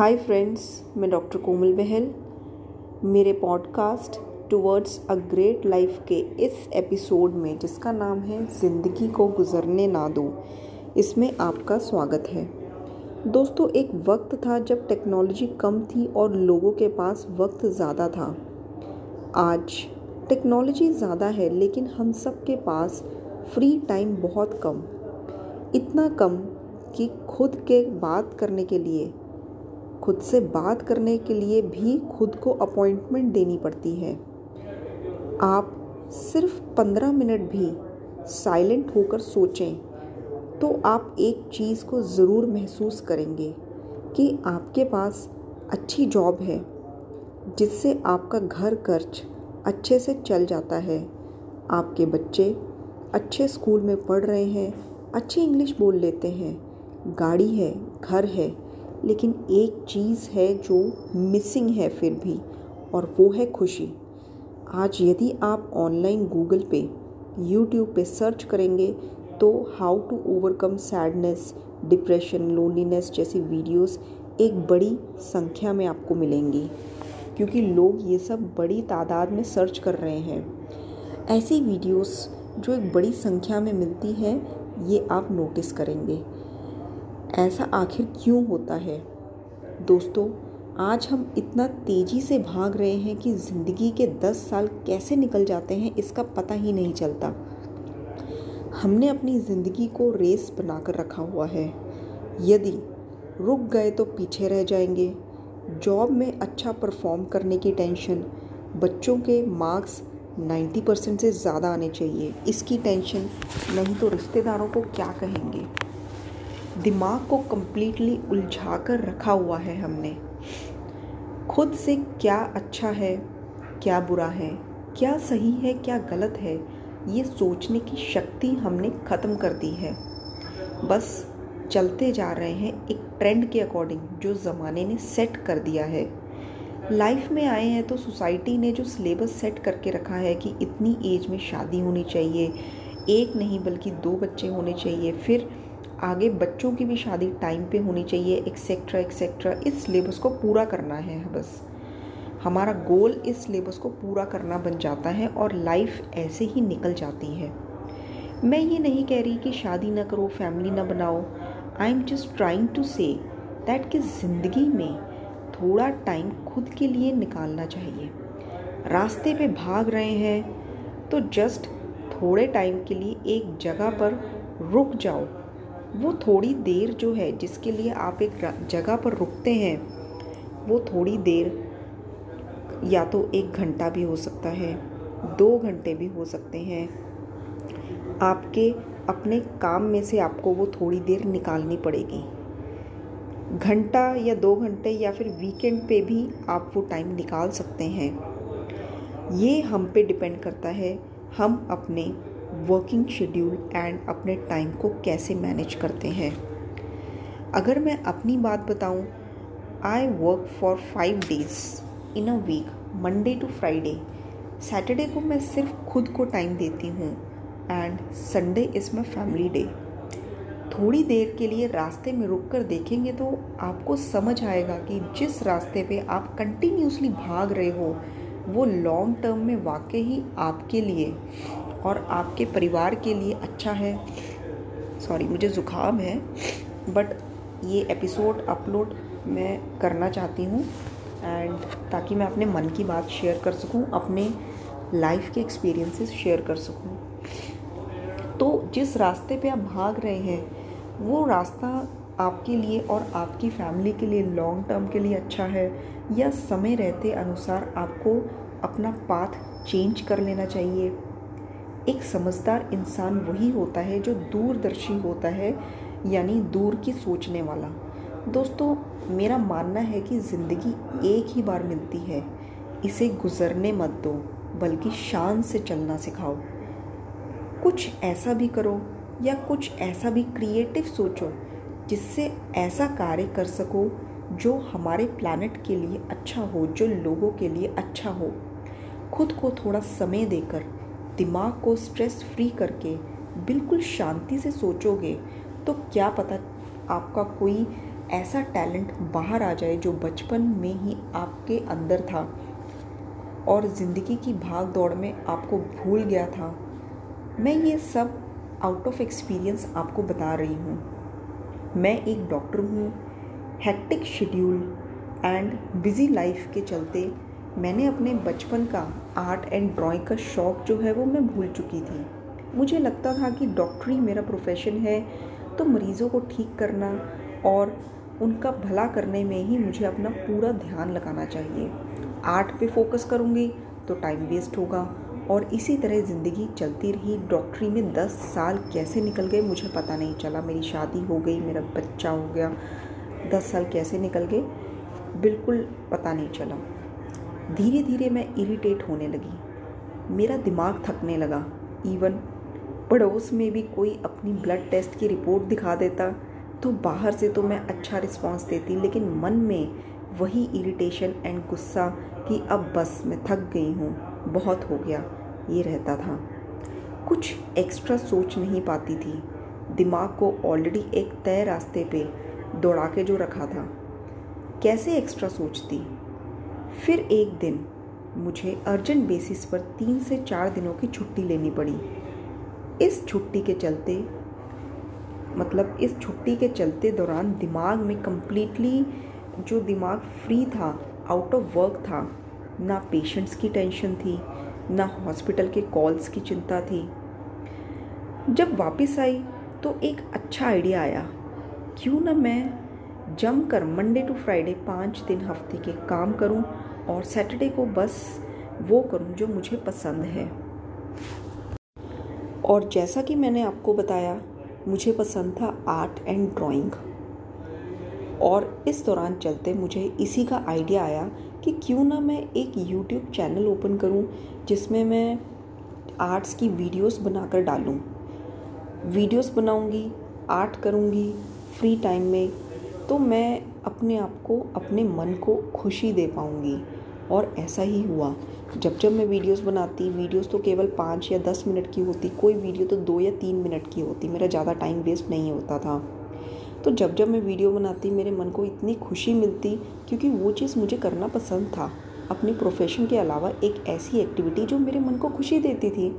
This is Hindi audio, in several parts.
हाय फ्रेंड्स मैं डॉक्टर कोमल बहल मेरे podcast towards a great life के इस एपिसोड में, जिसका नाम है ज़िंदगी को गुजरने ना दो, इसमें आपका स्वागत है। दोस्तों, एक वक्त था जब टेक्नोलॉजी कम थी और लोगों के पास वक्त ज़्यादा था। आज टेक्नोलॉजी ज़्यादा है, लेकिन हम सब के पास फ्री टाइम बहुत कम। इतना कम कि खुद के बात करने के लिए खुद से बात करने के लिए भी खुद को अपॉइंटमेंट देनी पड़ती है। आप सिर्फ़ पंद्रह मिनट भी साइलेंट होकर सोचें तो आप एक चीज़ को ज़रूर महसूस करेंगे कि आपके पास अच्छी जॉब है, जिससे आपका घर खर्च अच्छे से चल जाता है। आपके बच्चे अच्छे स्कूल में पढ़ रहे हैं, अच्छी इंग्लिश बोल लेते हैं, गाड़ी है, घर है लेकिन एक चीज़ है जो मिसिंग है फिर भी, और वो है खुशी। आज यदि आप ऑनलाइन गूगल पे यूट्यूब पे सर्च करेंगे तो how to overcome sadness depression loneliness जैसी वीडियोस एक बड़ी संख्या में आपको मिलेंगी, क्योंकि लोग ये सब बड़ी तादाद में सर्च कर रहे हैं। ऐसी वीडियोस जो एक बड़ी संख्या में मिलती हैं, ये आप नोटिस करेंगे। ऐसा आखिर क्यों होता है? दोस्तों, आज हम इतना तेज़ी से भाग रहे हैं कि ज़िंदगी के दस साल कैसे निकल जाते हैं इसका पता ही नहीं चलता। हमने अपनी ज़िंदगी को रेस बनाकर रखा हुआ है। यदि रुक गए तो पीछे रह जाएँगे। जॉब में अच्छा परफॉर्म करने की टेंशन। बच्चों के मार्क्स 90 परसेंट से ज़्यादा आने चाहिए। इसकी टेंशन, नहीं तो रिश्तेदारों को क्या कहेंगे? दिमाग को कम्प्लीटली उलझा कर रखा हुआ है हमने। खुद से क्या अच्छा है, क्या बुरा है, क्या सही है, क्या गलत है, ये सोचने की शक्ति हमने ख़त्म कर दी है। बस चलते जा रहे हैं एक ट्रेंड के अकॉर्डिंग जो ज़माने ने सेट कर दिया है। लाइफ में आए हैं तो सोसाइटी ने जो सिलेबस सेट करके रखा है कि इतनी एज में शादी होनी चाहिए, एक नहीं बल्कि दो बच्चे होने चाहिए, फिर आगे बच्चों की भी शादी टाइम पे होनी चाहिए एक्सेट्रा एक्सेट्रा इस सिलेबस को पूरा करना है बस। हमारा गोल इस सिलेबस को पूरा करना बन जाता है और लाइफ ऐसे ही निकल जाती है। मैं ये नहीं कह रही कि शादी ना करो फैमिली ना बनाओ। I am just trying to say that कि ज़िंदगी में थोड़ा टाइम खुद के लिए निकालना चाहिए। रास्ते पे भाग रहे हैं तो जस्ट थोड़े टाइम के लिए एक जगह पर रुक जाओ। वो थोड़ी देर जो है, जिसके लिए आप एक जगह पर रुकते हैं, वो थोड़ी देर या तो एक घंटा भी हो सकता है, दो घंटे भी हो सकते हैं। आपके अपने काम में से आपको वो थोड़ी देर निकालनी पड़ेगी। घंटा या दो घंटे या फिर वीकेंड पे भी आप वो टाइम निकाल सकते हैं। ये हम पे डिपेंड करता है, हम अपने वर्किंग शेड्यूल एंड अपने टाइम को कैसे मैनेज करते हैं। अगर मैं अपनी बात बताऊँ I work for five days in a week Monday to Friday Saturday को मैं सिर्फ़ खुद को टाइम देती हूँ and Sunday is my family day थोड़ी देर के लिए रास्ते में रुक कर देखेंगे तो आपको समझ आएगा कि जिस रास्ते पे आप कंटिन्यूसली भाग रहे हो, वो लॉन्ग टर्म में वाकई ही आपके लिए। और आपके परिवार के लिए अच्छा है। सॉरी मुझे ज़ुकाम है बट ये एपिसोड अपलोड मैं करना चाहती हूँ एंड ताकि मैं अपने मन की बात शेयर कर सकूँ, अपने लाइफ के एक्सपीरियंसेस शेयर कर सकूँ। तो जिस रास्ते पे आप भाग रहे हैं, वो रास्ता आपके लिए और आपकी फैमिली के लिए लॉन्ग टर्म के लिए अच्छा है या समय रहते अनुसार आपको अपना पाथ चेंज कर लेना चाहिए। एक समझदार इंसान वही होता है जो दूरदर्शी होता है, यानी दूर की सोचने वाला। दोस्तों, मेरा मानना है कि ज़िंदगी एक ही बार मिलती है। इसे गुजरने मत दो, बल्कि शान से चलना सिखाओ। कुछ ऐसा भी करो, या कुछ ऐसा भी क्रिएटिव सोचो, जिससे ऐसा कार्य कर सको जो हमारे प्लानट के लिए अच्छा हो, जो लोगों के लिए अच्छा हो। खुद को थोड़ा समय देकर दिमाग को स्ट्रेस फ्री करके बिल्कुल शांति से सोचोगे तो क्या पता आपका कोई ऐसा टैलेंट बाहर आ जाए जो बचपन में ही आपके अंदर था और ज़िंदगी की भाग दौड़ में आपको भूल गया था। मैं ये सब आउट ऑफ़ एक्सपीरियंस आपको बता रही हूँ। मैं एक डॉक्टर हूँ hectic schedule and busy life के चलते मैंने अपने बचपन का आर्ट एंड ड्राइंग का शौक़ जो है वो मैं भूल चुकी थी। मुझे लगता था कि डॉक्टरी मेरा प्रोफेशन है तो मरीज़ों को ठीक करना और उनका भला करने में ही मुझे अपना पूरा ध्यान लगाना चाहिए। आर्ट पे फोकस करूँगी तो टाइम वेस्ट होगा और इसी तरह ज़िंदगी चलती रही। डॉक्टरी में दस साल कैसे निकल गए मुझे पता नहीं चला। मेरी शादी हो गई, मेरा बच्चा हो गया, दस साल कैसे निकल गए, बिल्कुल पता नहीं चला। धीरे धीरे मैं इरिटेट होने लगी। मेरा दिमाग थकने लगा। इवन पड़ोस में भी कोई अपनी ब्लड टेस्ट की रिपोर्ट दिखा देता तो बाहर से तो मैं अच्छा रिस्पांस देती, लेकिन मन में वही इरिटेशन एंड गुस्सा कि अब बस मैं थक गई हूँ, बहुत हो गया, ये रहता था। कुछ एक्स्ट्रा सोच नहीं पाती थी। दिमाग को ऑलरेडी एक तय रास्ते पे दौड़ा के जो रखा था। कैसे एक्स्ट्रा सोचती? फिर एक दिन मुझे अर्जेंट बेसिस पर तीन से चार दिनों की छुट्टी लेनी पड़ी। इस छुट्टी के चलते मतलब इस छुट्टी के चलते दौरान दिमाग में कम्प्लीटली जो दिमाग फ्री था आउट ऑफ़ वर्क था, ना पेशेंट्स की टेंशन थी, ना हॉस्पिटल के कॉल्स की चिंता थी। जब वापस आई तो एक अच्छा आइडिया आया। क्यों ना मैं जमकर मंडे टू फ्राइडे पाँच दिन हफ़्ते के काम करूँ और सैटरडे को बस वो करूँ जो मुझे पसंद है। और जैसा कि मैंने आपको बताया, मुझे पसंद था आर्ट एंड ड्राइंग। और इस दौरान चलते मुझे इसी का आइडिया आया कि क्यों ना मैं एक यूट्यूब चैनल ओपन करूँ, जिसमें मैं आर्ट्स की वीडियोस बनाकर डालूं। वीडियोस बनाऊँगी, आर्ट करूँगी, फ्री टाइम में तो मैं अपने आप को, अपने मन को खुशी दे पाऊँगी। और ऐसा ही हुआ। जब जब मैं वीडियोस बनाती, वीडियोस तो केवल पाँच या दस मिनट की होती, कोई वीडियो तो दो या तीन मिनट की होती। मेरा ज़्यादा टाइम वेस्ट नहीं होता था। तो जब जब मैं वीडियो बनाती, मेरे मन को इतनी खुशी मिलती, क्योंकि वो चीज़ मुझे करना पसंद था। अपने प्रोफेशन के अलावा एक ऐसी एक्टिविटी जो मेरे मन को खुशी देती थी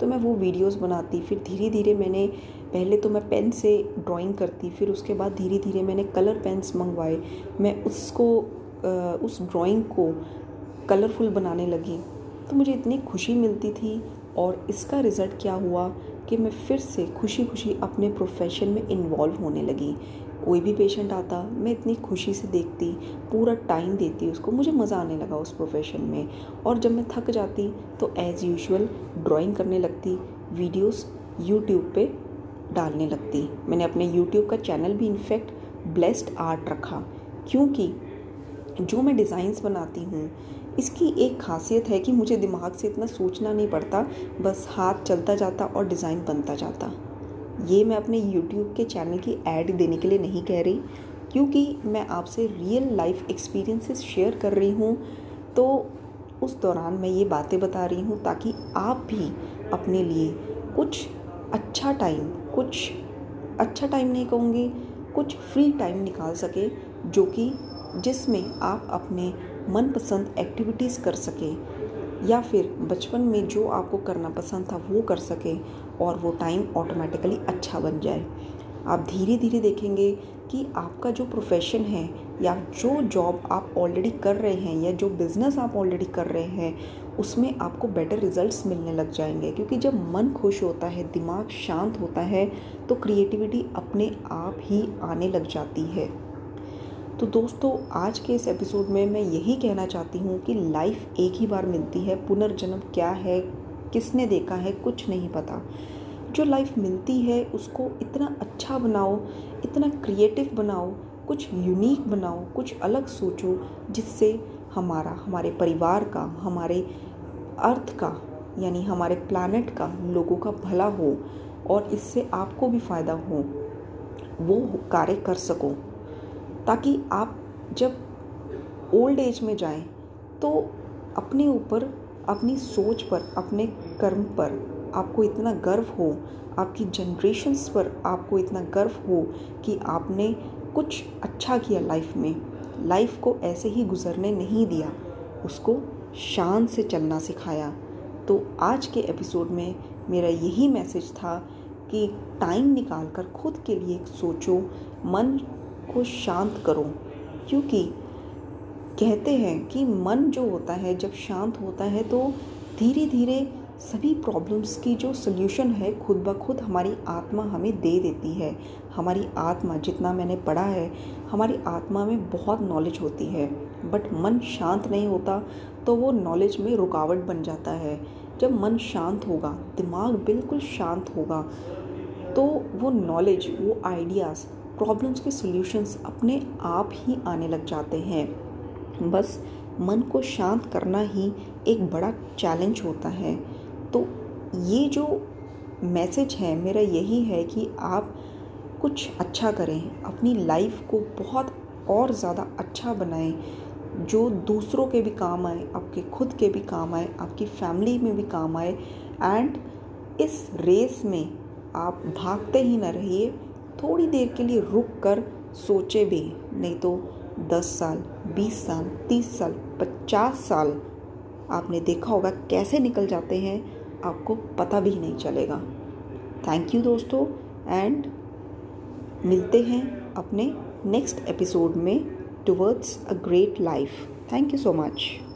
तो मैं वो वीडियोस बनाती, फिर धीरे धीरे मैंने, पहले तो मैं पेन से ड्राइंग करती, फिर उसके बाद धीरे धीरे मैंने कलर पेन्स मंगवाए, मैं उसको उस ड्राइंग को कलरफुल बनाने लगी। तो मुझे इतनी खुशी मिलती थी और इसका रिज़ल्ट क्या हुआ? कि मैं फिर से खुशी खुशी अपने प्रोफेशन में इन्वॉल्व होने लगी। कोई भी पेशेंट आता, मैं इतनी खुशी से देखती, पूरा टाइम देती उसको, मुझे मज़ा आने लगा उस प्रोफेशन में। और जब मैं थक जाती तो एज़ यूजुअल ड्राइंग करने लगती वीडियोस यूट्यूब पे डालने लगती। मैंने अपने यूट्यूब का चैनल भी इनफैक्ट ब्लेस्ड आर्ट रखा। क्योंकि जो मैं डिज़ाइंस बनाती हूँ, इसकी एक खासियत है कि मुझे दिमाग से इतना सोचना नहीं पड़ता, बस हाथ चलता जाता और डिज़ाइन बनता जाता। ये मैं अपने यूट्यूब के चैनल की ऐड देने के लिए नहीं कह रही, क्योंकि मैं आपसे रियल लाइफ एक्सपीरियंसेस शेयर कर रही हूँ तो उस दौरान मैं ये बातें बता रही हूँ ताकि आप भी अपने लिए कुछ अच्छा टाइम कुछ अच्छा टाइम नहीं कहूँगी, कुछ फ्री टाइम निकाल सके, जो कि जिसमें आप अपने मनपसंद एक्टिविटीज़ कर सकें, या फिर बचपन में जो आपको करना पसंद था वो कर सकें और वो टाइम ऑटोमेटिकली अच्छा बन जाए। आप धीरे धीरे देखेंगे कि आपका जो प्रोफेशन है, या जो जॉब आप ऑलरेडी कर रहे हैं, या जो बिज़नेस आप ऑलरेडी कर रहे हैं, उसमें आपको बेटर रिजल्ट्स मिलने लग जाएँगे। क्योंकि जब मन खुश होता है, दिमाग शांत होता है तो क्रिएटिविटी अपने आप ही आने लग जाती है। तो दोस्तों, आज के इस एपिसोड में मैं यही कहना चाहती हूँ कि लाइफ एक ही बार मिलती है, पुनर्जन्म क्या है, किसने देखा है, कुछ नहीं पता। जो लाइफ मिलती है, उसको इतना अच्छा बनाओ, इतना क्रिएटिव बनाओ, कुछ यूनिक बनाओ, कुछ अलग सोचो, जिससे हमारा, हमारे परिवार का, हमारे अर्थ का, यानी हमारे प्लानट का, लोगों का भला हो, और इससे आपको भी फ़ायदा हो, वो कार्य कर सको। ताकि आप जब ओल्ड एज में जाएँ तो अपने ऊपर, अपनी सोच पर, अपने कर्म पर आपको इतना गर्व हो, आपकी जनरेशन्स पर आपको इतना गर्व हो कि आपने कुछ अच्छा किया लाइफ में। लाइफ को ऐसे ही गुजरने नहीं दिया, उसको शान से चलना सिखाया। तो आज के एपिसोड में मेरा यही मैसेज था कि टाइम निकाल कर खुद के लिए सोचो, मन को शांत करो, क्योंकि कहते हैं कि मन जो होता है, जब शांत होता है तो धीरे धीरे सभी प्रॉब्लम्स की जो सल्यूशन है, खुद ब खुद हमारी आत्मा हमें दे देती है। हमारी आत्मा, जितना मैंने पढ़ा है, हमारी आत्मा में बहुत नॉलेज होती है। बट मन शांत नहीं होता तो वो नॉलेज में रुकावट बन जाता है। जब मन शांत होगा, दिमाग बिल्कुल शांत होगा तो वो नॉलेज वो आइडियाज़ प्रॉब्लम्स के सॉल्यूशंस अपने आप ही आने लग जाते हैं। बस मन को शांत करना ही एक बड़ा चैलेंज होता है। तो ये जो मैसेज है, मेरा यही है कि आप कुछ अच्छा करें, अपनी लाइफ को बहुत और ज़्यादा अच्छा बनाएँ, जो दूसरों के भी काम आए, आपके खुद के भी काम आए, आपकी फैमिली में भी काम आए एंड इस रेस में आप भागते ही ना रहिए। थोड़ी देर के लिए रुक कर सोचे भी नहीं तो दस साल, बीस साल, तीस साल, पचास साल आपने देखा होगा कैसे निकल जाते हैं, आपको पता भी नहीं चलेगा। थैंक यू दोस्तों एंड मिलते हैं अपने नेक्स्ट एपिसोड में towards a great life thank you so much